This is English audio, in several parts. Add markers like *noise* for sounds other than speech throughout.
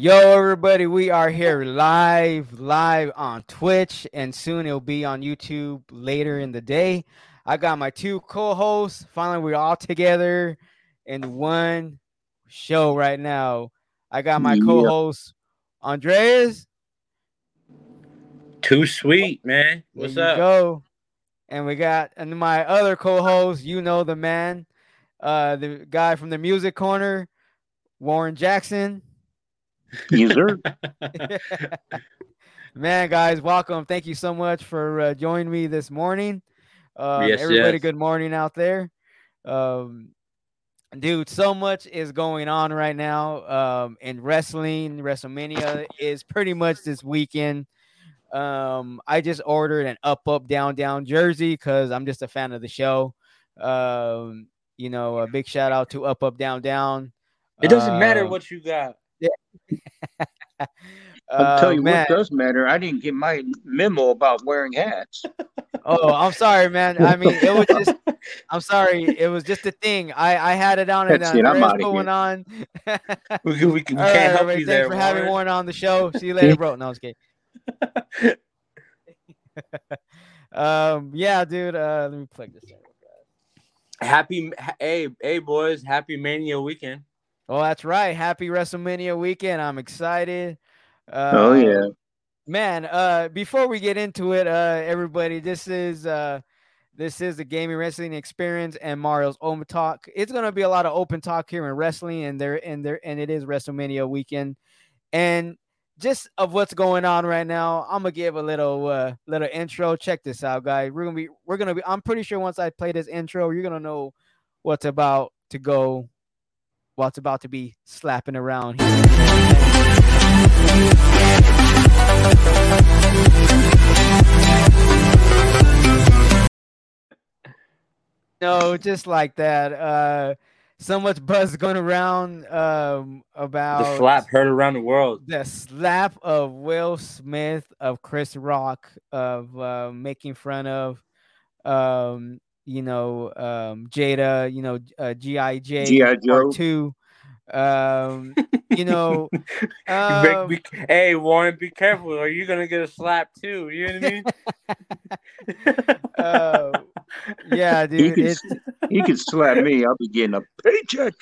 Yo, everybody, we are here live, live on Twitch, and soon it'll be on YouTube later in the day. I got my two co-hosts. Finally, we're all together in one show right now. I got my Yep. co-host Andreas. Too sweet, man. There What's you up? Go. And we got and my other co-host, you know the man, uh, the guy from the music corner, Warren Jackson. Yes, sir. *laughs* Man, guys, welcome. Thank you so much for uh, joining me this morning. Um, Yes, everybody, yes. good morning out there. Um, dude, so much is going on right now um, in wrestling. WrestleMania is pretty much this weekend. Um, I just ordered an up, up, down, down jersey because I'm just a fan of the show. Um, you know, a big shout out to Up, Up, Down, Down. It doesn't matter Um, what you got. I'll tell uh, you man. what does matter. I didn't get my memo about wearing hats. Oh, I'm sorry, man. I mean, it was just. *laughs* I'm sorry. It was just a thing. I I had it on and That's it, I'm Andreas going here. on. *laughs* We, we, we can't help everybody, you thanks there. for having Warren. Warren on the show. See you later, bro. No, I was kidding. *laughs* um, yeah, dude. Uh, let me plug this in. Happy, hey, hey, boys! Happy Mania weekend. Oh, that's right. Happy WrestleMania weekend. I'm excited. Uh, Oh, yeah. man. Uh, before we get into it, uh, everybody, this is uh, this is the gaming wrestling experience and Mario's open talk. It's gonna be a lot of open talk here in wrestling, and there and there and it is WrestleMania weekend, and just of what's going on right now. I'm gonna give a little uh, little intro. Check this out, guys. We're gonna be we're gonna be. I'm pretty sure once I play this intro, you're gonna know what's about to go, what's about to be slapping around here. No, just like that. Uh, so much buzz going around um, about The slap heard around the world. the slap of Will Smith of Chris Rock of uh, making fun of, um, you know, um, Jada, you know, uh, GI J G.I. Joe. Two, um, you know, *laughs* um, be- hey, Warren, be careful, or you're gonna get a slap too. You know what I mean? *laughs* uh, yeah, *laughs* He dude, can, it's he can slap me. I'll be getting a paycheck.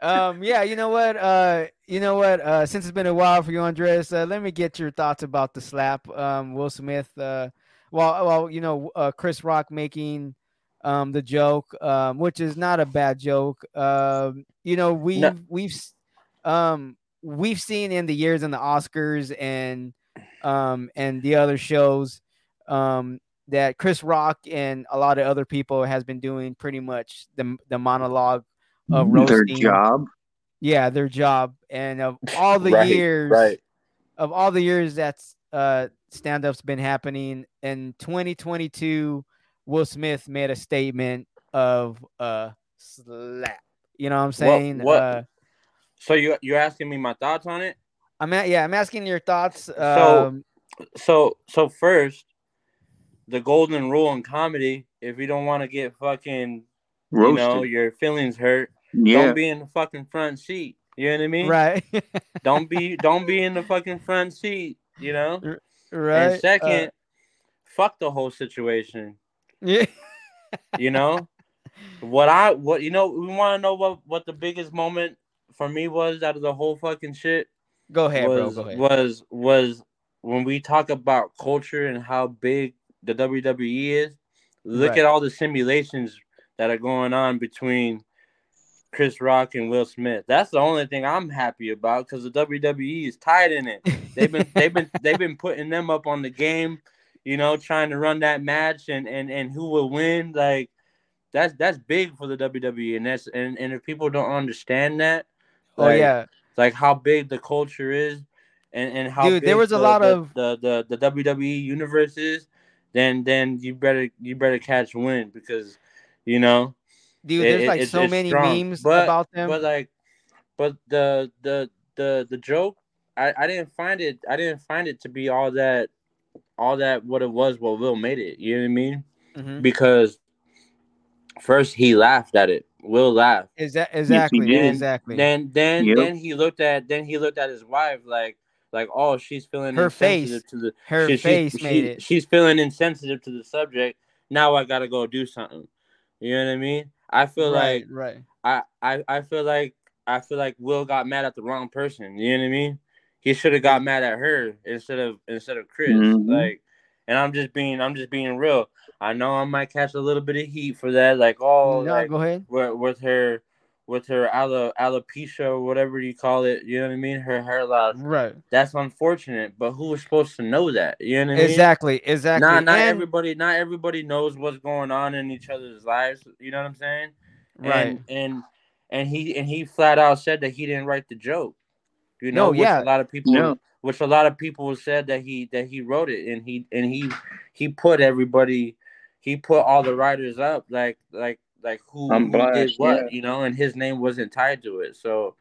um yeah you know what uh you know what uh since it's been a while for you andres uh, let me get your thoughts about the slap um will smith uh well well you know uh chris rock making um the joke um which is not a bad joke um you know we've we've um we've seen in the years in the oscars and um and the other shows um that chris rock and a lot of other people has been doing pretty much the the monologue of Their job. yeah their job and of all the Right, years right. of all the years that's uh stand-ups been happening in 2022 will smith made a statement of uh slap you know what i'm saying what- uh So you you're asking me my thoughts on it? i'm at, yeah i'm asking your thoughts So- um So so first, the golden rule in comedy: if you don't want to get fucking, you know, your feelings hurt, yeah. don't be in the fucking front seat. You know what I mean? right *laughs* Don't be don't be in the fucking front seat. You know. Right And second, fuck the whole situation. uh, yeah *laughs* You know. what I what you know we want to know what what the biggest moment for me was out of the whole fucking shit go ahead was bro go ahead was was when we talk about culture and how big the WWE is. Look Right. at all the simulations that are going on between Chris Rock and Will Smith. That's the only thing I'm happy about because the WWE is tied in it. They've been they've been *laughs* they've been putting them up on the game, you know, trying to run that match and and and who will win. Like that's that's big for the WWE, and that's and and if people don't understand that, oh yeah like how big the culture is and, and how Dude, there was a lot the, of- the, the the WWE universe is, then then you better you better catch wind because you know dude it- there's it- like it's- so many strong. memes But- about them but like but the the the the joke I, I didn't find it I didn't find it to be all that all that what it was what Will made it you know what I mean Mhm. because First, he laughed at it. Will laughed. Is that exactly? did. exactly. Then, then, Yep. then he looked at. Then he looked at his wife like, like, oh, she's feeling Her insensitive face. to the. Her she- she- face made she- it. She's feeling insensitive to the subject. Now I gotta go do something. You know what I mean? I feel right, like right. I, I I feel like I feel like Will got mad at the wrong person. You know what I mean? He should have got mad at her instead of instead of Chris. Mhm. Like, and I'm just being I'm just being real. I know I might catch a little bit of heat for that. Like, oh, no, like go ahead. with, with her with her alo- alopecia or whatever you call it. You know what I mean? Her hair loss. Right. That's unfortunate. But who was supposed to know that? You know what I mean? Exactly. Exactly. Not not And- everybody not everybody knows what's going on in each other's lives. You know what I'm saying? Right. And and and he and he flat out said that he didn't write the joke. You know, No, yeah. a lot of people No. which a lot of people said that he that he wrote it and he and he he put everybody he put all the writers up like like like who, On who did what, yeah. you know, and his name wasn't tied to it. So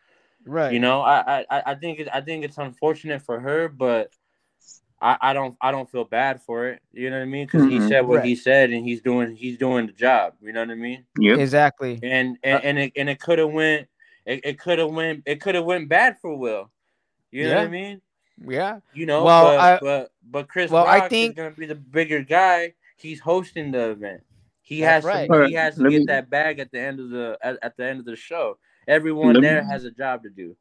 right. you know, I I I think it, I think it's unfortunate for her, but I, I don't I don't feel bad for it. You know what I mean? Because he Mhm. said what he said, and he's doing he's doing the job. You know what I mean? Yep. Exactly. And and Uh, and it and it could have went it, it could have went it could have went bad for Will. You know what I mean? Yeah. You know, Well, but, I- but but Chris well, I think- is gonna be the bigger guy. He's hosting the event. He That's has right. to Alright, he has to let get me- that bag at the end of the at, at the end of the show. Everyone Let me- there has a job to do.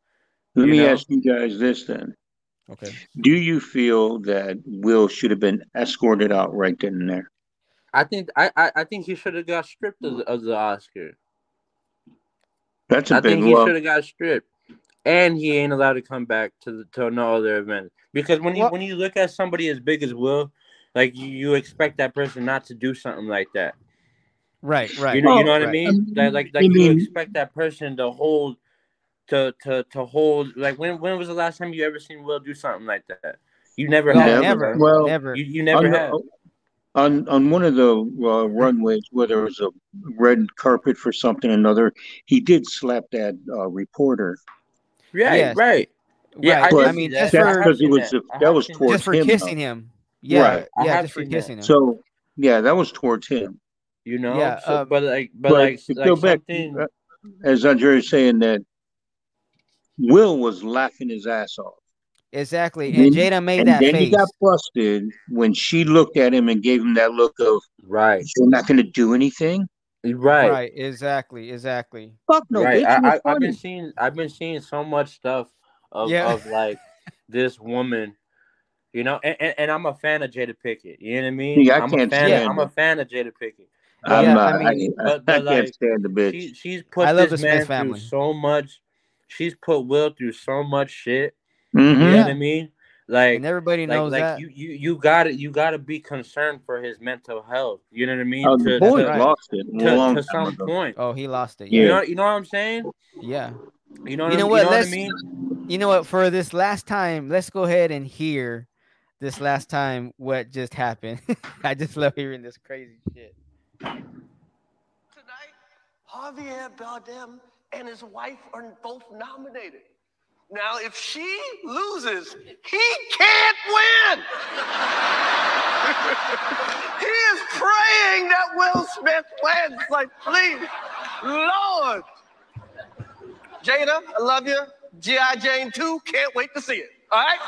Let You me know? ask you guys this then. Okay. Do you feel that Will should have been escorted out right then and there? I think I, I, I think he should have got stripped of the, of the Oscar. That's a I big think he should have got stripped, and he ain't allowed to come back to the, to no other event because when you Well- when you look at somebody as big as Will, like you, you expect that person not to do something like that. Right. Right. You know, you know what I mean? um, Like like, I like you expect that person to hold, to to to hold. Like when when was the last time you ever seen Will do something like that? You never No, have. never. bro. Well, never. You you never on, have. on on one of the uh, runways where there was a red carpet for something or another, he did slap that uh, reporter. Right, Yes. right. Yeah, right. I, But I mean, just That's for because it was that. a- I that was seen towards just for him, kissing though. him. Yeah. Right. Yeah. have Just for seen that. kissing him. So yeah, that was towards him. You know, Yeah, so, uh, but like, but, But like, like go back, something. uh, as Andreas saying that Will was laughing his ass off. exactly. Then- And Jada made and that then face. he got busted when she looked at him and gave him that look of right, you're not going to do anything. right, Right. Exactly. Exactly. Fuck no, right. bitch. I, I, I've been seeing, I've been seeing so much stuff of, Yeah. of like *laughs* this woman. You know, and, and, and I'm a fan of Jada Pinkett. You know what I mean? Yeah, I I'm can't a fan. stand Of, I'm a fan of Jada Pinkett. I'm Yeah, not. I I, mean- I, but- but, can't like, stand the bitch. She, she's put I love this the man Smith through family. so much. She's put Will through so much shit. Mhm. You know what I mean? Like, And everybody like, knows like that. you, you, you gotta, you gotta be concerned for his mental health. You know what I mean? Oh, the to, boys to, right. lost it to, long to some ago. oh, he lost it. You Yeah. Yeah. know, you know what I'm saying? Yeah. You know, You know what? You know what I Let's- mean? You know what? For this last time, let's go ahead and hear this last time what just happened. *laughs* I just love hearing this crazy shit. Tonight, Javier Bardem and his wife are both nominated. Now, if she loses, he can't win. *laughs* he is praying that Will Smith wins. Like, please, Lord. Jada, I love you. G.I. Jane 2, can't wait to see it. All right?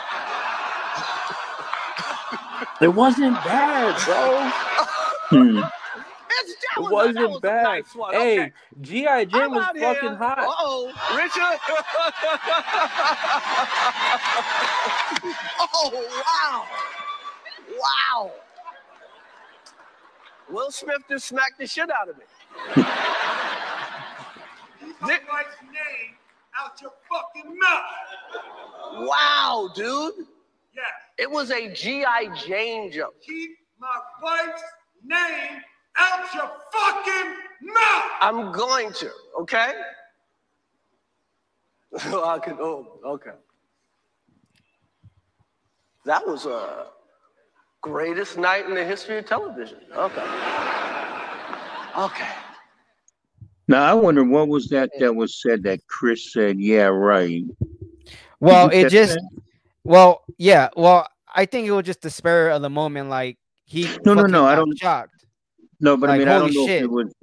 It wasn't bad, bro. *laughs* Hmm. It's, that It was a- that wasn't a bad. nice one. Hey, Okay. G.I. Jane I'm was fucking here. hot. Uh-oh, Richard. *laughs* oh, wow. Wow. Will Smith just smacked the shit out of me. *laughs* Nick- wife's name out your fucking mouth. Wow, dude. Yes. It was a G.I. Jane joke. Keep my wife's name out your fucking mouth. I'm going to, okay? *laughs* I can, oh, okay. That was a greatest night in the history of television. Okay. Okay. Now I wonder what was that that was said that Chris said. Yeah, right. Well, it just that? well, yeah. Well, I think it was just the spur of the moment. Like he No, no, no, I don't- shocked. No, but I like, mean I holy don't know if shit. it was.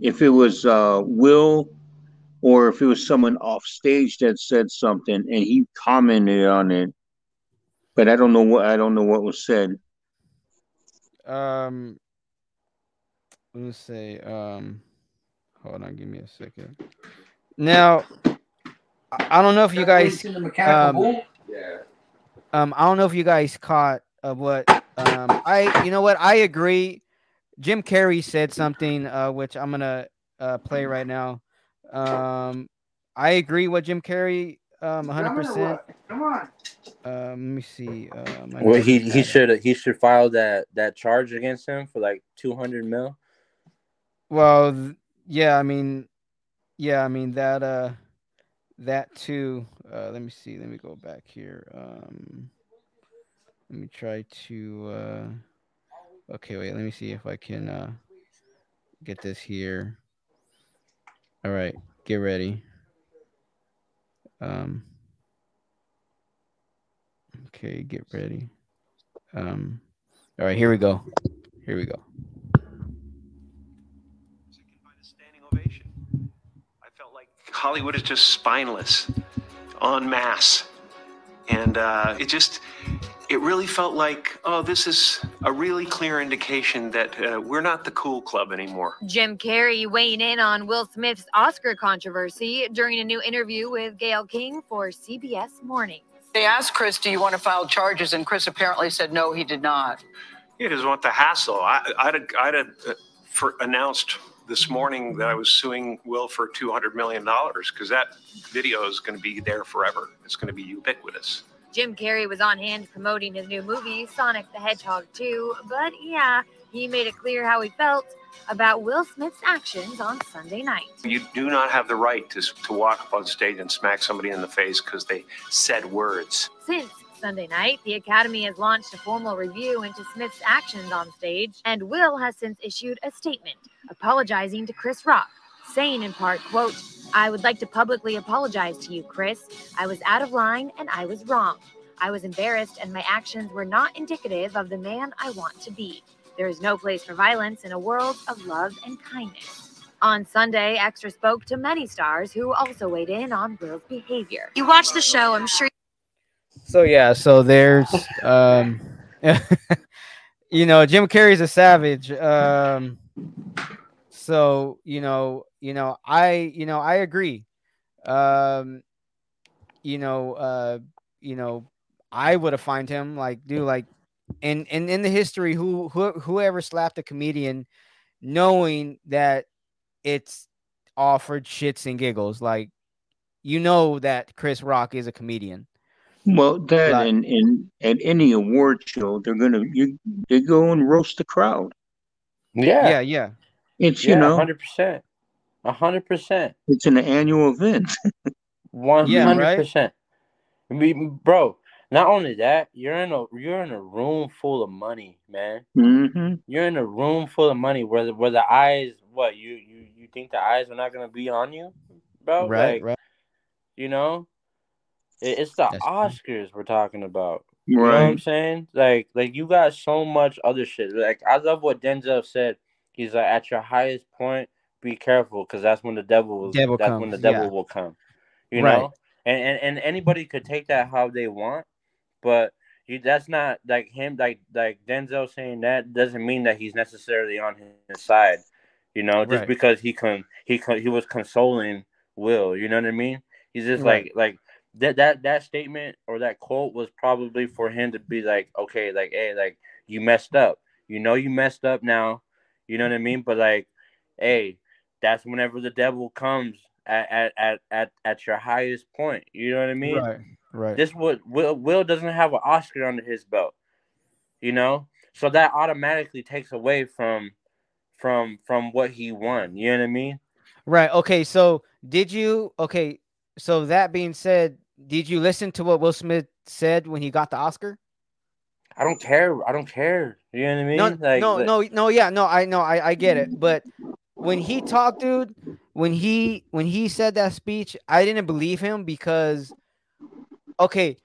if it was uh, Will or if it was someone off stage that said something and he commented on it, but I don't know what I don't know what was said. Um, let's say, um, hold on, give me a second. Now, I I don't know if you guys, um, um, I don't know if you guys caught of what, um, I, you know what, I agree. Jim Carrey said something, uh, which I'm gonna uh, play right now. Um, I agree with Jim Carrey, um, 100. percent Come on. Um, let me see. I Well, he just he should he should file that that charge against him for like two hundred mil. Well, yeah, I mean, yeah, I mean that uh that too. Uh let me see. Let me go back here. Um let me try to uh okay, wait, let me see if I can uh get this here. All right, get ready. Um Okay, get ready. Um all right, here we go. Here we go. Hollywood is just spineless, en masse, and uh, it just it really felt like oh, this is a really clear indication that uh, we're not the cool club anymore. Jim Carrey weighing in on Will Smith's Oscar controversy during a new interview with Gayle King for CBS Morning. They asked Chris, "Do you want to file charges?" And Chris apparently said no, he did not. He doesn't want the hassle. I, I'd have, I'd have uh, for announced this morning that I was suing Will for two hundred million dollars because that video is going to be there forever. It's going to be ubiquitous. Jim Carrey was on hand promoting his new movie, Sonic the Hedgehog 2, but yeah, he made it clear how he felt about Will Smith's actions on Sunday night. You do not have the right to, to walk up on stage and smack somebody in the face because they said words. Since Sunday night, the Academy has launched a formal review into Smith's actions on stage, and Will has since issued a statement apologizing to Chris Rock, saying in part, quote, I would like to publicly apologize to you, Chris. I was out of line and I was wrong. I was embarrassed and my actions were not indicative of the man I want to be. There is no place for violence in a world of love and kindness. On Sunday, Extra spoke to many stars who also weighed in on Will's behavior. You watch the show, I'm sure So yeah, so there's um *laughs* you know, Jim Carrey's a savage. Um so, you know, you know, I you know, I agree. Um you know, uh you know, I would have fined him like dude like and and in the history who, who whoever slapped a comedian knowing that it's offered shits and giggles like you know that Chris Rock is a comedian. Well, that Right. and, and at any award show, they're gonna you they go and roast the crowd. Yeah, Yeah, yeah. It's yeah, you know hundred percent, hundred percent, it's an annual event. *laughs* One hundred percent. I mean, bro. Not only that, you're in a you're in a room full of money, man. hmm You're in a room full of money where the, where the eyes, what you you you think the eyes are not gonna be on you, bro? right, like, right. You know, it, it's the That's true. Oscars we're talking about. You know what I'm saying? Like, like you got so much other shit. Like, I love what Denzel said. He's like, at your highest point, be careful, because that's when the devil will. Devil that's when the devil yeah. will come. You Right. know, and, and and anybody could take that how they want, but you that's not like him. Like like Denzel saying that doesn't mean that he's necessarily on his side. You know, just Right. because he con he con, he was consoling Will. You know what I mean? He's just Right. like like that that that statement or that quote was probably for him to be like, okay, like, hey, like you messed up. You know you messed up now. You know what I mean? But like, hey, that's whenever the devil comes at at at at, at your highest point. You know what I mean? Right, right. This would Will Will doesn't have an Oscar under his belt. You know? So that automatically takes away from from from what he won. You know what I mean? Right. Okay. So did you okay, so that being said, did you listen to what Will Smith said when he got the Oscar? I don't care. I don't care. You know what I mean? No, like, no, like- no, no, yeah, no, I know, I, I get it. But when he talked, dude, when he when he said that speech, I didn't believe him because okay,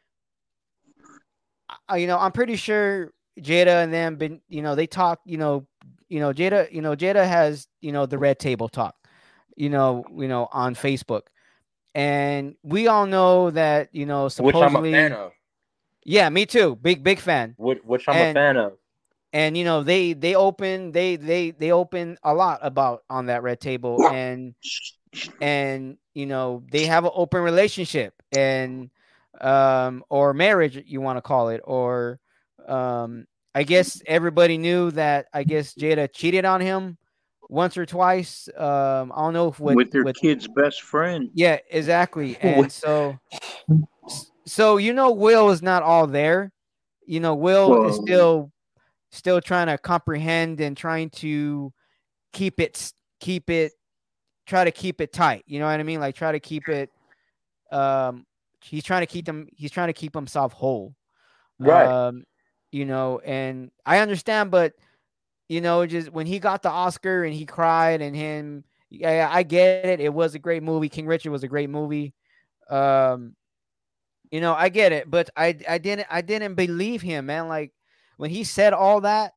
I, you know, I'm pretty sure Jada and them been, you know, they talk, you know, you know, Jada, you know, Jada has, you know, the red table talk, you know, you know, on Facebook. And we all know that, you know, Which I'm a supposedly fan of. Yeah, me too. Big big fan. Which, which I'm And- a fan of. and you know they they open they they they open a lot about on that red table and and you know they have an open relationship and um or marriage you want to call it or um i guess everybody knew that i guess jada cheated on him once or twice um i don't know if with, with their with kid's best friend. yeah, exactly. *laughs* And so, so you know, Will is not all there. You know, Will is still, still trying to comprehend and trying to keep it, keep it, try to keep it tight. You know what I mean? Like try to keep it. Um, he's trying to keep them. He's trying to keep himself whole. Right. Um, you know, and I understand, but you know, just when he got the Oscar and he cried and him, yeah, I get it. It was a great movie. King Richard was a great movie. Um, you know, I get it, but I I didn't I didn't believe him, man. Like when he said all that,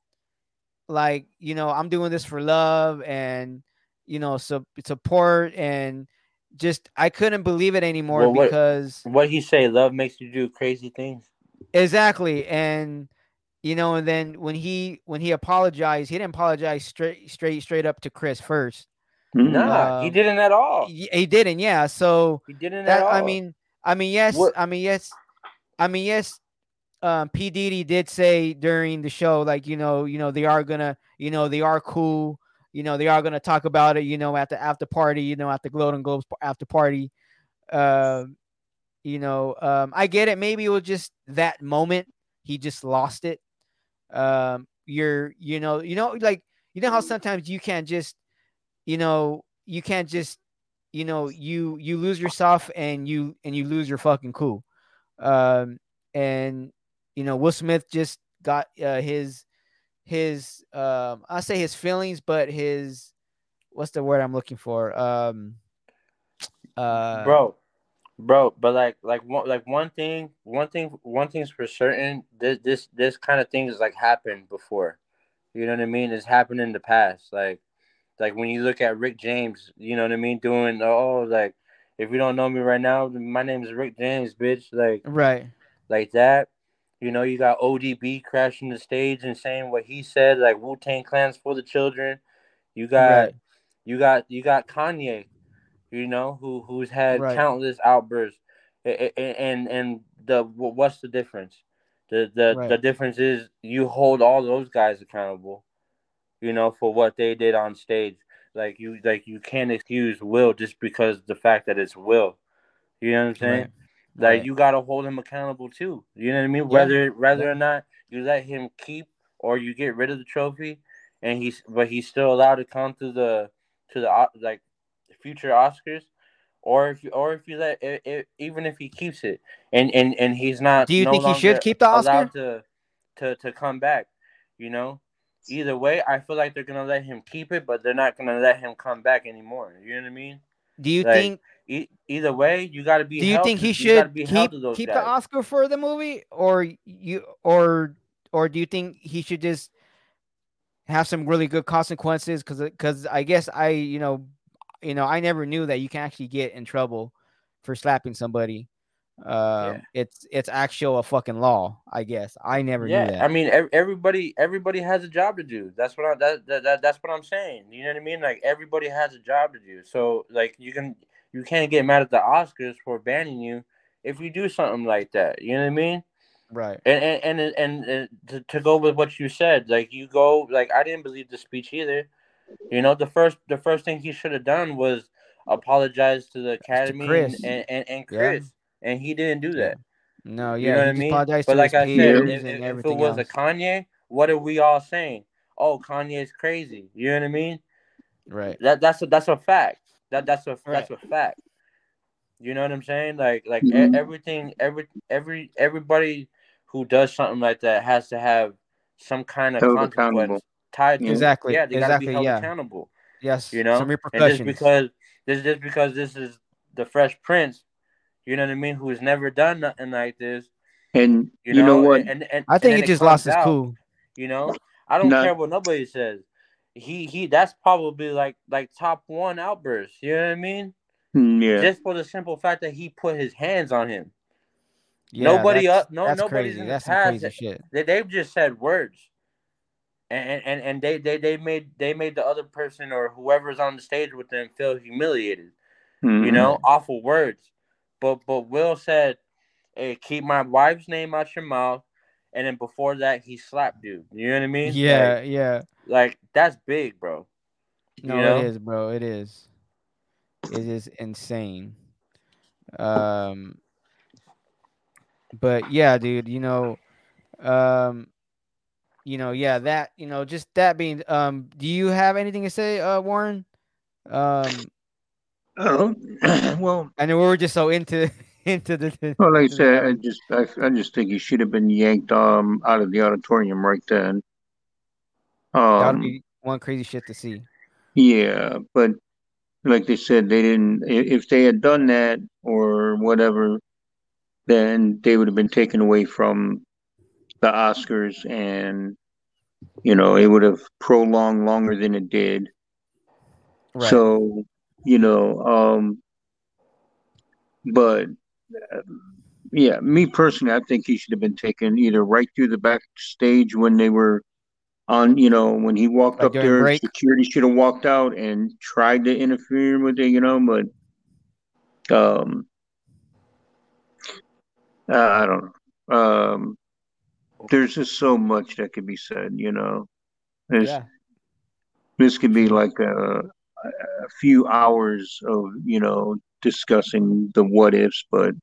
like you know, I'm doing this for love and you know, so support and just I couldn't believe it anymore Well, what- because What he say? Love makes you do crazy things. Exactly. And you know, and then when he when he apologized, he didn't apologize straight straight straight up to Chris first. Nah, he Um, didn't at all. He, he didn't, yeah. So He didn't that at all. I mean I mean yes, What- I mean yes. I mean yes um P Diddy did say during the show like you know, you know they are going to, you know, they are cool, you know, they are going to talk about it, you know, at the after party, you know, at the Golden Globes after party. Um you know, um I get it maybe it was just that moment he just lost it um you're you know you know like you know how sometimes you can't just you know you can't just you know you you lose yourself and you and you lose your fucking cool um and you know will smith just got uh, his his um i say his feelings but his what's the word i'm looking for um uh bro, bro. But like, like one, like one thing, one thing, one thing's for certain. This, this, this kind of thing has like happened before. You know what I mean? It's happened in the past. Like, like when you look at Rick James, you know what I mean? Doing oh, like if you don't know me right now, my name is Rick James, bitch. Like, right like that. You know, you got ODB crashing the stage and saying what he said, like Wu Tang Clan's for the children. You got, Right. you got, you got Kanye. You know, who who's had Right. countless outbursts, A- a- and and the what's the difference? The the Right. the difference is you hold all those guys accountable. You know, for what they did on stage. Like you, like you can't excuse Will just because the fact that it's Will. You know what I'm saying? Right. Like Right. you gotta hold him accountable too. You know what I mean? Yeah. Whether whether Yeah. or not you let him keep or you get rid of the trophy, and he's but he's still allowed to come to the to the like future Oscars, or if you or if you let i i even if he keeps it and and and he's not. Do you no think he should keep the Oscar? to to to come back? You know. Either way, I feel like they're gonna let him keep it, but they're not gonna let him come back anymore. You know what I mean? do you Like, think E- either way, you got to be. do you think he gotta should be keep keep the. Oscar for the movie, or you or or do you think he should just have some really good consequences? Because because I guess I you know you know I never knew that you can actually get in trouble for slapping somebody. Um, it's it's actual a fucking law. I guess I never yeah, knew that. I mean, everybody, everybody has a job to do. That's what I, that, that, that, that's what I'm saying. You know what I mean? Like everybody has a job to do. So like you can, you can't get mad at the Oscars for banning you if you do something like that. You know what I mean? right. And and and, and, and to, to go with what you said, like you go, like I didn't believe the speech either. You know, the first, the first thing he should have done was apologize to the academy and, Chris. and, and, and Yeah. Chris, and he didn't do that. No, yeah, You know what I mean? apologized But to like his I said, if, and if- if it everything was a. Kanye, what are we all saying? Oh, Kanye is crazy. You know what I mean? right. That that's a that's a fact. That that's a Right. that's a fact. You know what I'm saying? Like like Mhm. e- everything every every everybody who does something like that has to have some kind of Held consequence tied to it. Exactly, Yeah, they gotta exactly, be held yeah. accountable. Yes, You know, some and repercussions. just because this just because this is the Fresh Prince, you know what I mean, who's never done nothing like this. And You, you know, know, what? And, and, I think then he just lost comes his out, cool. You know, I don't Not- care what nobody says. he he that's probably like like top one outburst. You know what I mean? Mm, Yeah. Just for the simple fact that he put his hands on him. Yeah, Nobody that's- up- no- that's nobody's crazy. in the That's some past crazy shit. They they've just said words. And, and and they, they they made they made the other person or whoever's on the stage with them feel humiliated. you Mhm. know, awful words. But but Will said, "Hey, keep my wife's name out your mouth." And then before that, he slapped dude. You know what I mean? Yeah, Like, yeah. like that's big, bro. No, you know? it is, bro. It is. It is insane. Um, but yeah, dude. You know, um, you know, yeah. That you know, just that being. Um, do you have anything to say, uh, Warren? Um, Oh, *clears throat* well, and we were just so into *laughs* into the. well, like I said, I just, I, I just think he should have been yanked um out of the auditorium right then. that would Um, be one crazy shit to see. yeah, but like they said, they didn't. If they had done that or whatever, then they would have been taken away from the Oscars, and you know, it would have prolonged longer than it did. Right. So, you know, um, but uh, yeah, me personally, I think he should have been taken either right through the backstage when they were on, you know, when he walked Like up there, break? security should have walked out and tried to interfere with it, you know, but um, I don't know. Um, there's just so much that could be said, you know. There's, yeah. this could be like a, a few hours of you know discussing the what ifs, but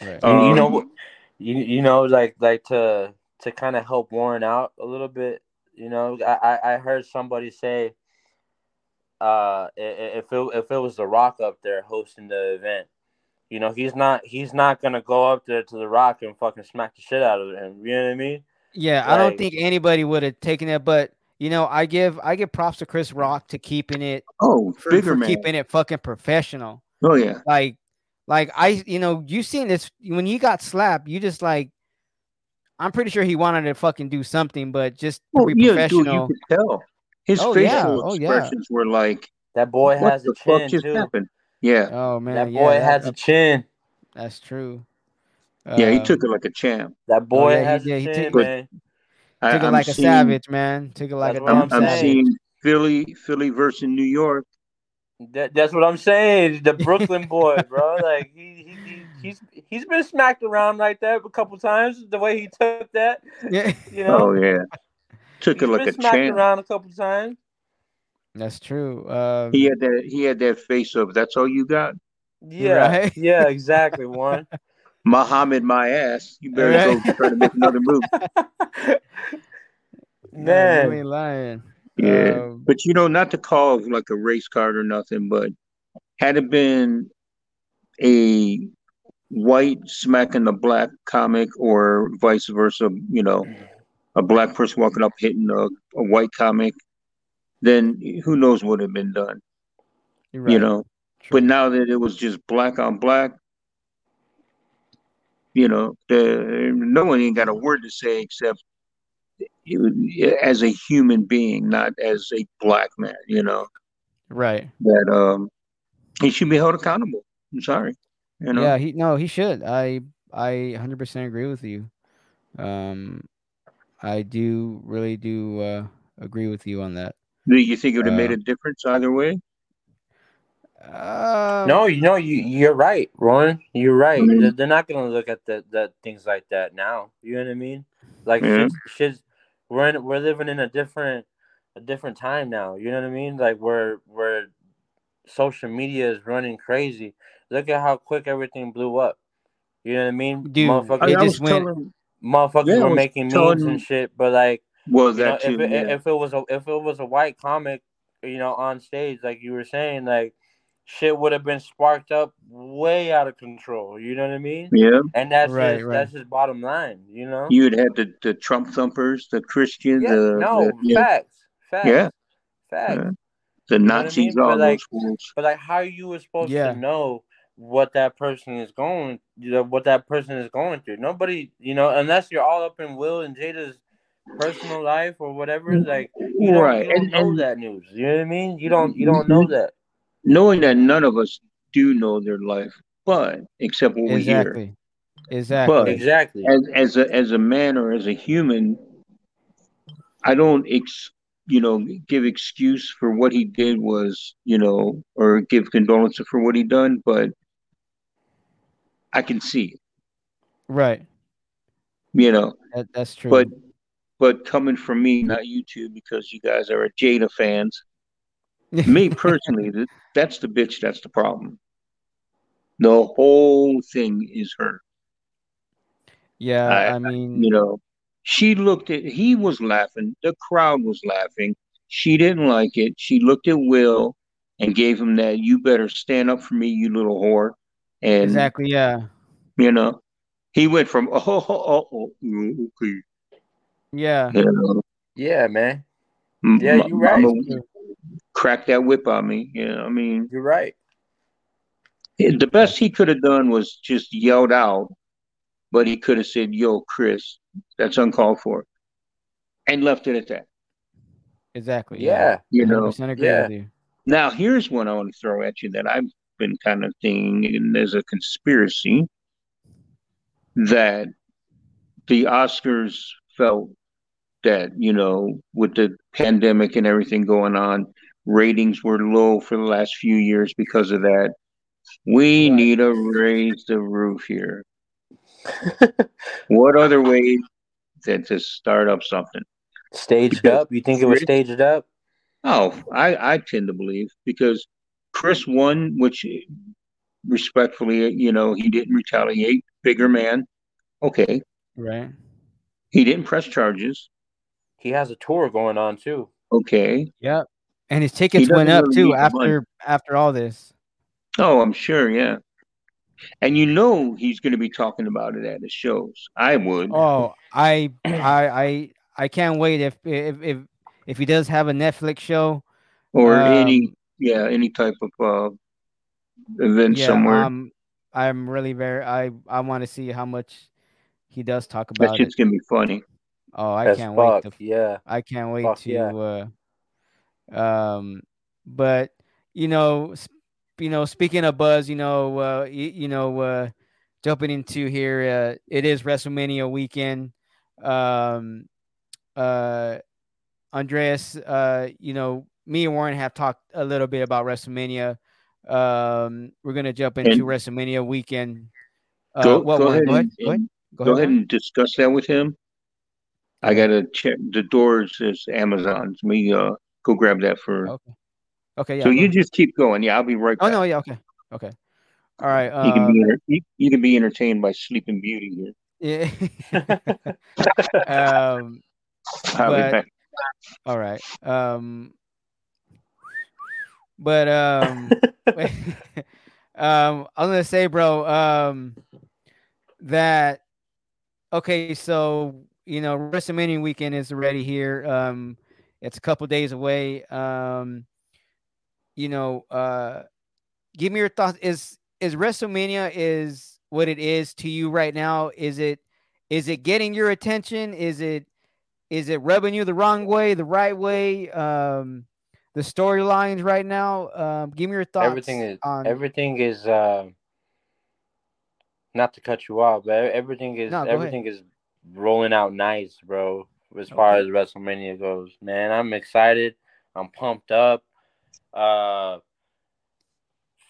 Right. You, you know Um. You you know like like to to kind of help Warren out a little bit. You know, I I I heard somebody say, uh, i- i- if it if it was The Rock up there hosting the event, you know, he's not he's not gonna go up there to The Rock and fucking smack the shit out of him. You know what I mean? Yeah, I don't think anybody would have taken it, but you know, I give I give props to Chris Rock to keeping it oh, for, bigger for man. keeping it fucking professional. Oh yeah, Like, like I, you know, you seen this when he got slapped. You just like, I'm pretty sure he wanted to fucking do something, but just to oh be yeah, dude, professional. you could tell his Oh, yeah. facial Oh, yeah. expressions were like, That boy "What has a the fuck chin just too. happened?" Yeah, Oh man, That yeah, boy that- has a chin. that's true. yeah, he Um, took it like a champ. That boy Oh, yeah, he has did. a He chin, took- But- man. I, took it I'm like a savage, man. Took it like That's a what I'm, damn I'm I'm savage. seeing Philly, Philly versus New York. That, that's what I'm saying. The *laughs* Brooklyn boy, bro. Like he, he, he he's he's been smacked around like that a couple times. The way he took that, Yeah, you know, Oh yeah, took he's it like been a smacked champ. around a couple times. that's true. Um, He had that. He had that face of that's all you got, Yeah, Right. yeah, exactly. One. *laughs* Muhammad. My ass. You better Right. go try to make another move. *laughs* nah, you Man, ain't lying. Yeah, Um, but you know, not to call like a race card or nothing, but had it been a white smacking a black comic or vice versa, you know, a black person walking up hitting a, a white comic, then who knows what would have been done, you're you know. True. But now that it was just black on black, you know, the, no one ain't got a word to say except as a human being, not as a black man, you know. right. that um he should be held accountable. I'm sorry. You know, Yeah, he no, he should. I I 100% agree with you. Um, I do really do uh, agree with you on that. do you think it would have made Uh, a difference either way? Um, no, you know, you you're right, Ron. You're right. They're, they're not gonna look at the, the things like that now. You know what I mean? Like Yeah. shit's, shit's we're in, we're living in a different a different time now. You know what I mean? Like where where social media is running crazy. Look at how quick everything blew up. You know what I mean? Dude, Motherfuckers, it I, I just went- telling, motherfuckers Yeah, were making telling- memes and shit, but like well, you know, too. if it, yeah. if it was a if it was a white comic, you know, on stage, like you were saying, like shit would have been sparked up way out of control. You know what I mean? yeah, And that's Right, just right. that's his bottom line. You know? you would have the, the Trump thumpers, the Christians, yeah. the, no the, yeah, facts. Facts. Yeah. Facts. Yeah. the know what I Nazis, mean? But all like- those fools. But like, how you were supposed Yeah. to know what that person is going, you know, what that person is going through? Nobody, you know, unless you're all up in Will and Jada's personal life or whatever. Like you don't, Right, you don't and- know and- that news. You know what I mean? You don't you mm-hmm. don't know that. Knowing that none of us do know their life, but except what we hear. Exactly. Exactly. But Exactly. as as a as a man or as a human, I don't ex you know give excuse for what he did was you know or give condolences for what he done, but I can see it, right. you know. That, that's true. But but coming from me, not you two, because you guys are a Jada fans. me *laughs* personally, th- that's the bitch. That's the problem. The whole thing is her. yeah, I- I mean, You know, she looked at. He was laughing. The crowd was laughing. She didn't like it. She looked at Will and gave him that. You better stand up for me, you little whore. And exactly. Yeah. you know, he went from oh oh oh, oh mm, okay. Yeah. You know, Yeah, man. Yeah, you're right. mama Crack that whip on me. You know, I mean, You're right. the best he could have done was just yelled out, but he could have said, "Yo, Chris, that's uncalled for," and left it at that. Exactly. Yeah. You know. 100% agree yeah. with you. Now, here's one I want to throw at you that I've been kind of thinking and there's a conspiracy that the Oscars felt that, you know, with the pandemic and everything going on, ratings were low for the last few years because of that. We Right. need to raise the roof here. what other way than to start up something? Staged up. You think it was staged up? Oh, I, I tend to believe because Chris won, which respectfully, you know, he didn't retaliate. Bigger man. Okay. Right. He didn't press charges. He has a tour going on too. Okay. Yep. And his tickets went up really too need money. after after all this. Oh, I'm sure. Yeah. And you know he's going to be talking about it at his shows. I would. Oh, I *clears throat* I I I can't wait if if if if he does have a Netflix show. or um, any, yeah, any type of uh, event Yeah, somewhere. um, I'm really very I I want to see how much he does talk that about it. shit's going to be funny. Oh, I As can't fuck. wait to yeah. I can't wait Fuck to yeah. uh um but you know sp- you know speaking of buzz you know uh you, you know uh jumping into here uh it is WrestleMania weekend um uh Andreas uh you know me and Warren have talked a little bit about WrestleMania um we're to jump into And- WrestleMania weekend uh Go, what go ahead, go ahead and, go ahead go go ahead, ahead and discuss that with him. I gotta check the doors is Amazon's. Me uh go grab that for. okay okay yeah so you just keep going. Yeah, I'll be right oh back. no yeah okay okay all right you can be enter- you, you can be entertained by Sleeping Beauty here. Yeah. *laughs* um. I'll be But- back. All right. Um. But um. *laughs* um. I was gonna say, bro. Um. That. Okay, so you know, WrestleMania weekend is already here. Um. It's a couple days away. Um. You know. Uh. Give me your thoughts. Is is WrestleMania is what it is to you right now? Is it is it getting your attention? Is it is it rubbing you the wrong way, the right way? Um, the storylines right now. Um, give me your thoughts. everything is on everything is uh, not to cut you off, but everything is No, go ahead. everything is rolling out nice, bro. As far as WrestleMania goes, man, I'm excited. I'm pumped up. Uh,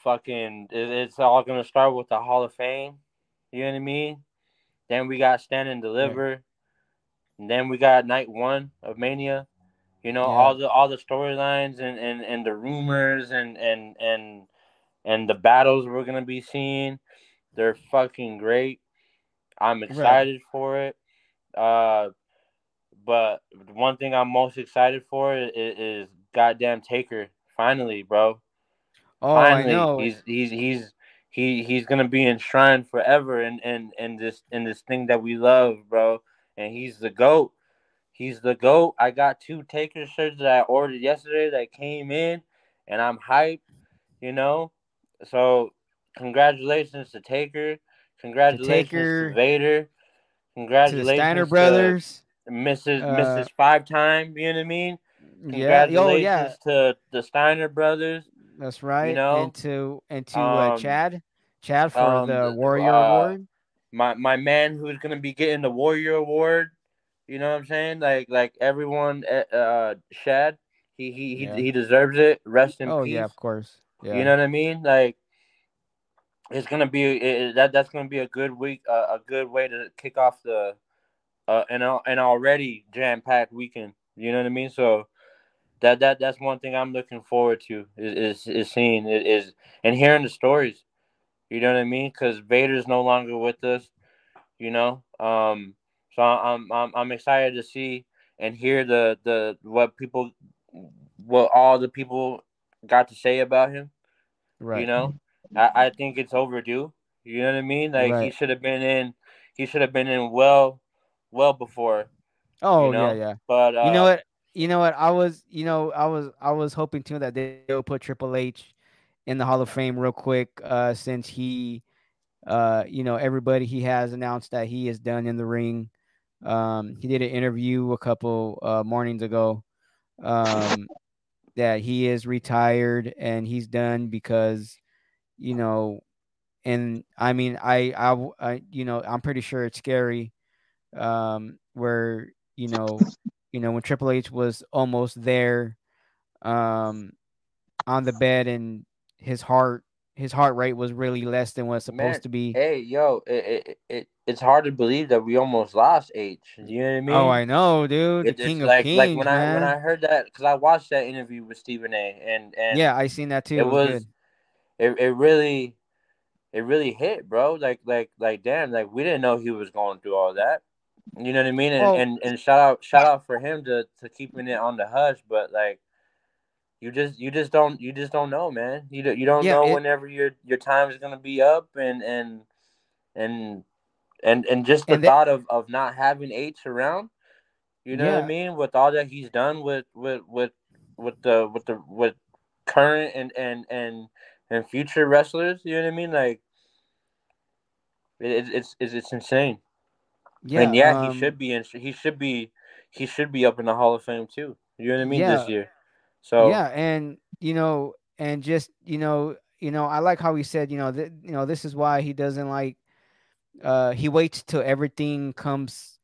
fucking, it, it's all gonna start with the Hall of Fame. You know what I mean? Then we got Stand and Deliver. And then we got night one of Mania. You know, Yeah. all the all the storylines and, and, and the rumors and, and and and the battles we're gonna be seeing. They're fucking great. I'm excited for it. Uh but one thing I'm most excited for is, is goddamn Taker. Finally, bro. Oh, Finally, I know. he's he's he's he he's gonna be enshrined forever in in in this in this thing that we love, bro. And he's the goat. He's the goat. I got two Taker shirts that I ordered yesterday that came in, and I'm hyped. You know, so congratulations to Taker. Congratulations to, Taker, Vader. to the Congratulations Steiner brothers. Mrs. Uh, Mrs. Five Time. You know what I mean? Yeah. Oh Congratulations yeah. to the Steiner brothers. That's right. You know, and to and to uh, um, Shad, Shad for um, the the- Warrior uh, Award. My my man who's gonna be getting the Warrior Award. You know what I'm saying? Like like everyone, uh, uh Shad, he he he, Yeah. he deserves it. Rest in Oh peace. yeah, of course. Yeah. You know what I mean? Like it's gonna be it, that that's gonna be a good week, uh, a good way to kick off the uh an an already jam packed weekend. You know what I mean? So that that that's one thing I'm looking forward to is is, is seeing it is and hearing the stories. You know what I mean? Because Vader's no longer with us. You know, um, so I'm I'm I'm excited to see and hear the the what people what all the people got to say about him. right. You know, I, I think it's overdue. You know what I mean? Like he should have been in. He should have been in well, well before. Oh you know? yeah, yeah. But uh, you know what? You know what? I was, you know, I was, I was hoping too that they will put Triple H in the Hall of Fame real quick, uh, since he, uh, you know, everybody he has announced that he is done in the ring. Um, he did an interview a couple uh, mornings ago, um, that he is retired and he's done because, you know, and I mean, I, I, you know, I'm pretty sure it's scary, um, where you know, you know, when Triple H was almost there, um, on the bed and his heart, his heart rate was really less than what it's supposed Man, to be. Hey, yo, it, it, it it's hard to believe that we almost lost H. You know what I mean? oh, I know, dude, It- the King of like Kings, like when man. I when I heard that because I watched that interview with Stephen A. and and yeah, I seen that too. it was good. it, it really it really hit, bro. Like like like damn, like we didn't know he was going through all that. You know what I mean? And Well- and, and shout out shout out for him to to keeping it on the hush, but like you just you just don't you just don't know, man. You don't, you don't Yeah, know it- whenever your your time is gonna be up and and and and and just the And that- thought of of not having H around. You know what I mean? With all that he's done with with with with the with the with current and and and and future wrestlers. You know what I mean? Like it, it's it's it's insane. Yeah, and yeah, um, he should be in. He should be he should be up in the Hall of Fame too. You know what I mean? Yeah. This year. So yeah, and you know, and just you know, you know, I like how he said, you know, that you know, this is why he doesn't like. Uh, he waits till everything comes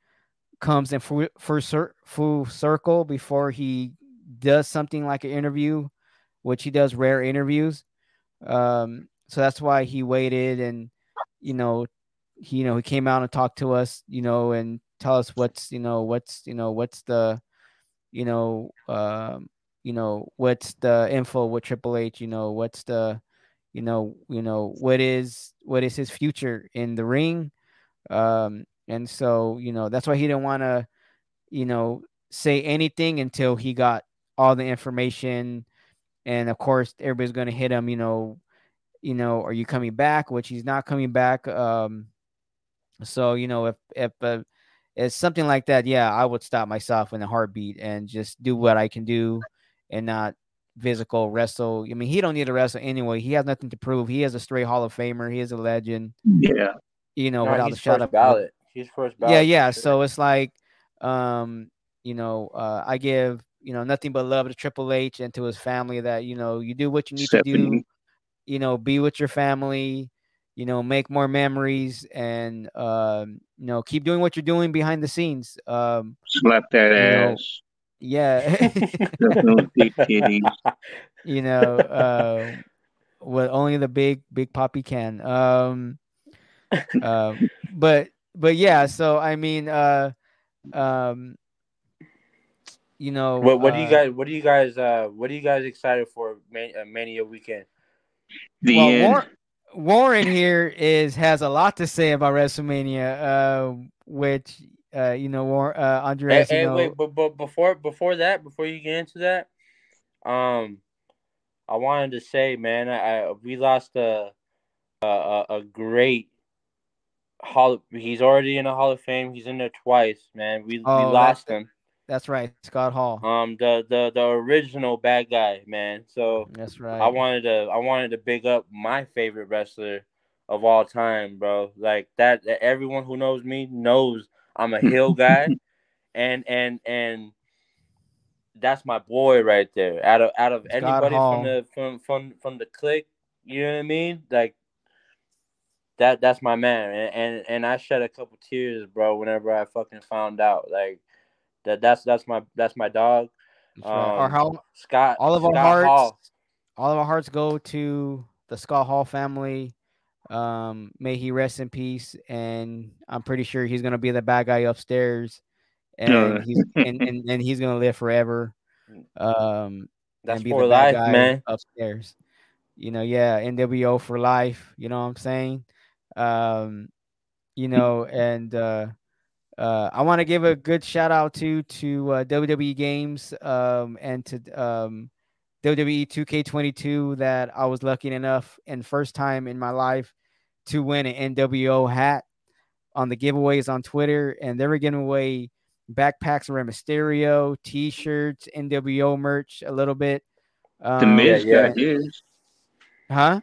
comes in full full, full circle before he does something like an interview, which he does rare interviews. Um, so that's why he waited, and you know, he you know he came out and talked to us, you know, and tell us what's you know what's you know what's the you know um you know what's the info with Triple H, you know what's the you know you know what is what is his future in the ring um and so you know that's why he didn't want to you know say anything until he got all the information and of course everybody's going to hit him you know you know are you coming back which he's not coming back um so you know if if uh, it's something like that yeah i would stop myself in a heartbeat and just do what i can do and not physical wrestle i mean he don't need to wrestle anyway he has nothing to prove he is a straight hall of famer he is a legend Yeah. you know no, without he's a shot first up ballot. He's first ballot. yeah yeah sure. so it's like um you know uh i give you know nothing but love to triple h and to his family that you know you do what you need to do you know be with your family you know make more memories and um you know keep doing what you're doing behind the scenes um Slap that know, ass. yeah Slap *laughs* those you know uh what only the big big poppy can um uh, but but yeah so i mean uh um you know What what do you uh, guys what do you guys uh what are you guys excited for Man, uh, Mania weekend? The well, end. War- Warren here is has a lot to say about WrestleMania, uh, which uh, you know, War- uh, Hey, hey, know, wait, but, but before before that, before you get into that, um, I wanted to say, man, I, I we lost a a a, great hall. He's already in the Hall of Fame. He's in there twice, man. We Oh, we lost him. That's right, Scott Hall. Um, the the the original bad guy, man. So That's right. I wanted to I wanted to big up my favorite wrestler of all time, bro. Like that, that everyone who knows me knows I'm a heel *laughs* guy, and and and that's my boy right there. Out of out of Scott anybody Hall. from the from from from the clique, you know what I mean? Like that that's my man, and and, and I shed a couple tears, bro, whenever I fucking found out. Like that that's that's my that's my dog. That's right. Our Um, Scott. all of our hearts, Hall. all of our hearts go to the Scott Hall family. Um, may he rest in peace. And I'm pretty sure he's gonna be the bad guy upstairs, and Uh. he's and, and, *laughs* and he's gonna live forever. Um, That's be for the bad life, guy man. upstairs. You know, yeah, NWO for life. You know what I'm saying? Um, you know, and uh, uh, I want to give a good shout out to to uh, WWE Games um, and to um, WWE 2K22 that I was lucky enough and first time in my life to win an NWO hat on the giveaways on Twitter, and they were giving away backpacks from Rey Mysterio, T-shirts, NWO merch, a little bit. The Um, Miz yeah. got his. Huh?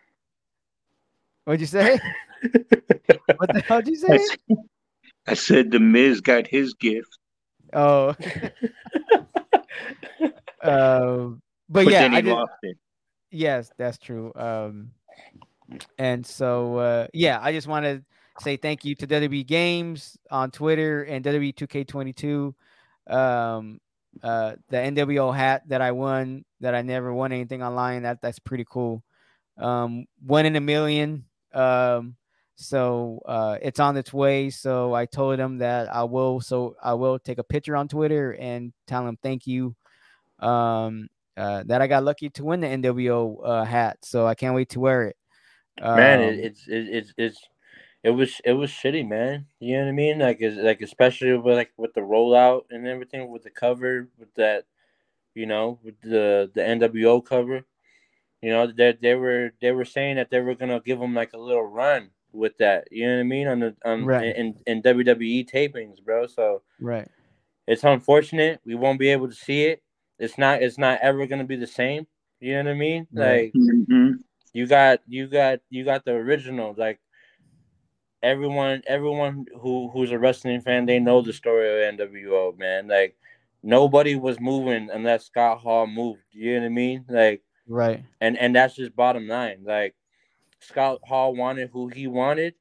What'd you say? *laughs* what the hell did you say? *laughs* s- I said the Miz got his gift, Oh. *laughs* um, but, but yeah, then he I did, it. yes, that's true. Um, and so uh, yeah, I just want to say thank you to WWE Games on Twitter and WWE 2K22. Um, uh, the NWO hat that I won that I never won anything online. That that's pretty cool. Um, one in a million. Um, so uh, it's on its way. So I told him that I will. So I will take a picture on Twitter and tell him thank you. Um, uh, that I got lucky to win the NWO uh, hat. So I can't wait to wear it. man, Um, it, it's it, it's it's it was it was shitty, man. You know what I mean? Like like especially with like with the rollout and everything with the cover with that, you know, with the the NWO cover. You know, they they were they were saying that they were gonna give them like a little run with that. You know what I mean? On the on Right. in, in WWE tapings, bro. So right. it's unfortunate we won't be able to see it. It's not it's not ever gonna be the same. You know what I mean? Right. Like Mhm. you got you got you got the original like everyone everyone who who's a wrestling fan they know the story of nwo man like nobody was moving unless scott hall moved you know what i mean like Right. and and that's just bottom line like scott hall wanted who he wanted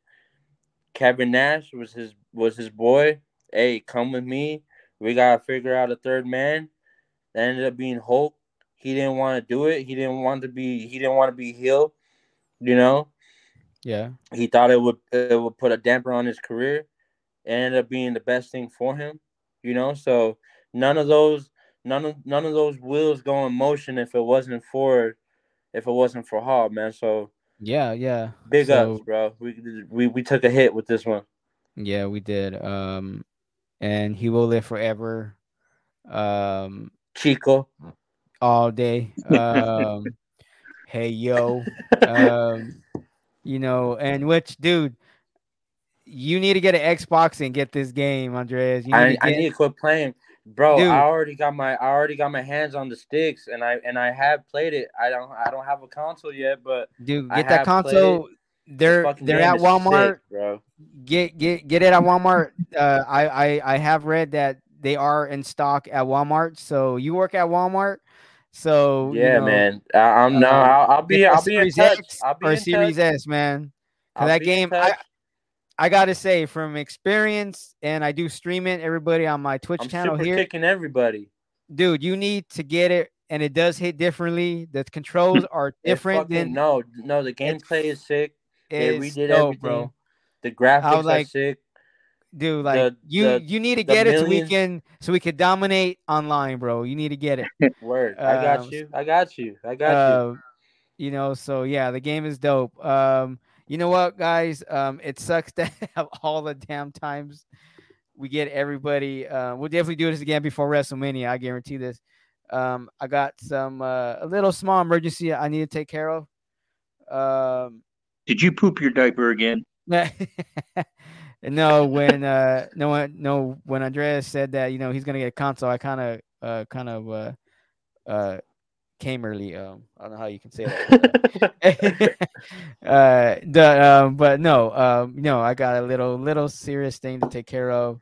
kevin nash was his was his boy hey come with me we gotta figure out a third man that ended up being hulk he didn't want to do it he didn't want to be he didn't want to be heel you know Yeah. he thought it would it would put a damper on his career. It ended up being the best thing for him, you know. So none of those none of none of those wheels go in motion if it wasn't for if it wasn't for Hall, man. So Yeah. Yeah. big So- ups, bro. We we we took a hit with this one. Yeah, we did. Um, and he will live forever. Um, Chico. all day. Um, *laughs* hey yo. Um, you know, and which dude, you need to get an Xbox and get this game, Andreas. You need I, to I need to quit playing. Bro, Dude. I already got my I already got my hands on the sticks and I and I have played it. I don't I don't have a console yet, but dude, I get that console. They're they're at Walmart. sick, bro. Get get get it at Walmart. uh, I I I have read that they are in stock at Walmart. So you work at Walmart. So you Yeah, know, man. I, I'm no. uh, I'll, I'll be. I'll be in touch. X I'll be or Series touch. S, man. that game, I. I gotta say, from experience, and I do stream it. Everybody on my Twitch I'm channel here, kicking everybody. dude, you need to get it, and it does hit differently. The controls *laughs* are different fucking- than no, no. The gameplay is sick. They is redid dope, everything. bro. The graphics like, are sick. Dude, like The- you, the- you need to get it so we can, so we can dominate online, bro. You need to get it. *laughs* Word. I got Um, you. I got you. I got you. uh, you know so yeah the game is dope um you know what guys? Um it sucks *laughs* to have all the damn times we get everybody uh, we'll definitely do this again before wrestlemania i guarantee this. Um i got some uh, a little small emergency i need to take care of. Um Did you poop your diaper again? *laughs* no when uh no one no when andreas said that you know he's gonna get a console i kind of uh kind of uh uh came early um i don't know how you can say that *laughs* uh the um but no um no i got a little little serious thing to take care of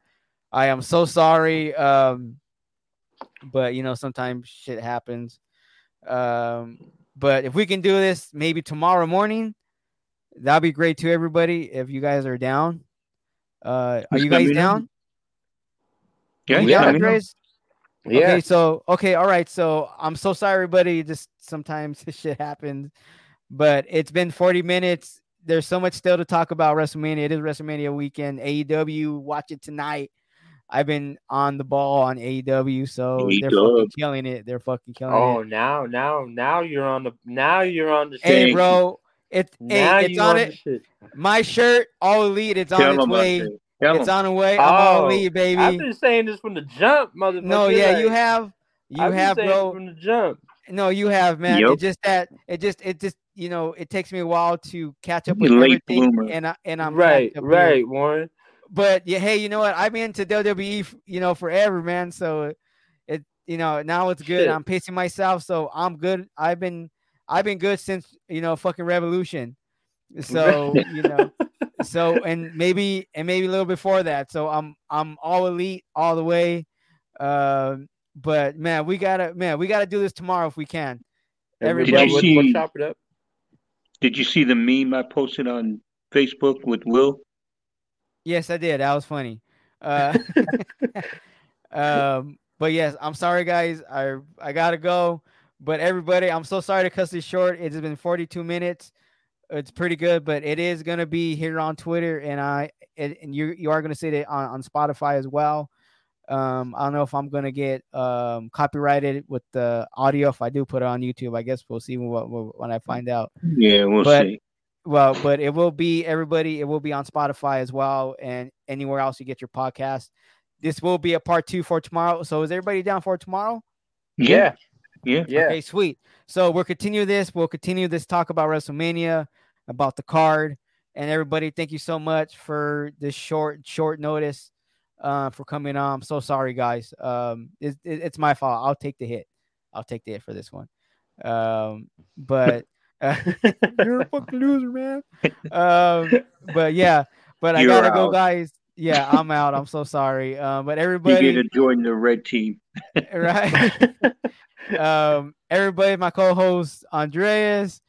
I am so sorry. Um, but you know, sometimes shit happens. Um, but if we can do this maybe tomorrow morning, that'd be great to everybody. If you guys are down, uh, are you guys me know. down? Yeah, You yeah. down, let me know. Andreas? Yeah. Okay, so okay, all right. So I'm so sorry, everybody. Just sometimes *laughs* this shit happens, but it's been 40 minutes. There's so much still to talk about WrestleMania. It is WrestleMania weekend. AEW, watch it tonight. I've been on the ball on AEW, so they're fucking killing it. They're fucking killing Oh, it. Oh, now, now, now you're on the now you're on the Hey, shit. bro, it, Now hey, it's you on on it. the shit. My shirt, all elite. It's Tell on its way. Andre. Tell It's him. on the way. I'm all Oh, elite, baby. I've been saying this from the jump, motherfucker. No, yeah, you have. You I've been have, saying bro. from the jump. No, you have, man. Yep. It just that it just it just you know it takes me a while to catch up with You late everything, bloomer. and I and I'm right, catching up here. right, Warren. But yeah, hey, you know what? I've been into WWE, you know, forever, man. So it you know now it's good. Shit. I'm pacing myself, so I'm good. I've been I've been good since you know fucking Revolution. So *laughs* you know, so and maybe and maybe a little before that. So I'm I'm all elite all the way. Um, but man, we gotta man, we gotta do this tomorrow if we can. Everybody, Everybody- you see- let's chop it up. Did you see the meme I posted on Facebook with Will? Yes, I did. That was funny. Uh, *laughs* um, but yes, I'm sorry, guys. I I gotta go. But everybody, I'm so sorry to cut this short. It's been 42 minutes. It's pretty good, but it is gonna be here on Twitter, and I and, and you you are gonna see it on, on Spotify as well. Um, I don't know if I'm gonna get um copyrighted with the audio. If I do put it on YouTube, I guess we'll see what, what when I find out Yeah, we'll But- see. well, but it will be everybody. It will be on Spotify as well, and anywhere else you get your podcast. This will be a part two for tomorrow. So is everybody down for tomorrow? Yeah, yeah. yeah. Okay, sweet. So we'll continue this. We'll continue this talk about WrestleMania, about the card, and everybody. Thank you so much for this short, short notice, uh, for coming on. I'm so sorry, guys. Um, it, it- it's my fault. I'll take the hit. I'll take the hit for this one. Um, but uh, *laughs* *laughs* you're a fucking loser, man. *laughs* Um, but yeah, but I You're gotta go, guys. Yeah, I'm out. I'm so sorry. Um, but everybody, You get to join the red team. right? um, everybody, my co-host Andreas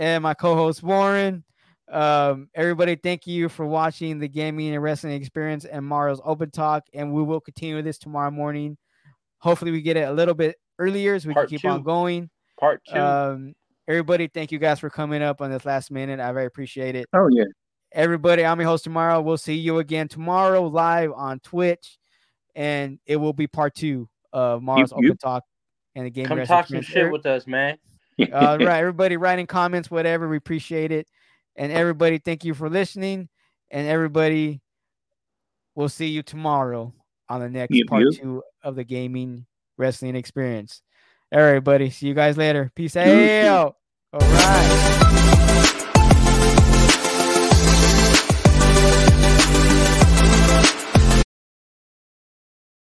and my co-host Warren. Um, everybody, thank you for watching the gaming and wrestling experience and Mario's Open Talk, and we will continue this tomorrow morning. Hopefully, we get it a little bit earlier so we Part can keep two. on going. Part two. Um, everybody, thank you guys for coming up on this last minute. I very appreciate it. Oh yeah. Everybody, I'm your host tomorrow. We'll see you again tomorrow live on Twitch, and it will be part two of Mars Open Talk and the game. Come talk some Experience. shit with us, man. All *laughs* uh, right, everybody, writing comments, whatever, we appreciate it, and everybody, thank you for listening, and everybody, we'll see you tomorrow on the next Yep, part yep. two of the gaming wrestling experience. All right, buddy, see you guys later. Peace out. All right.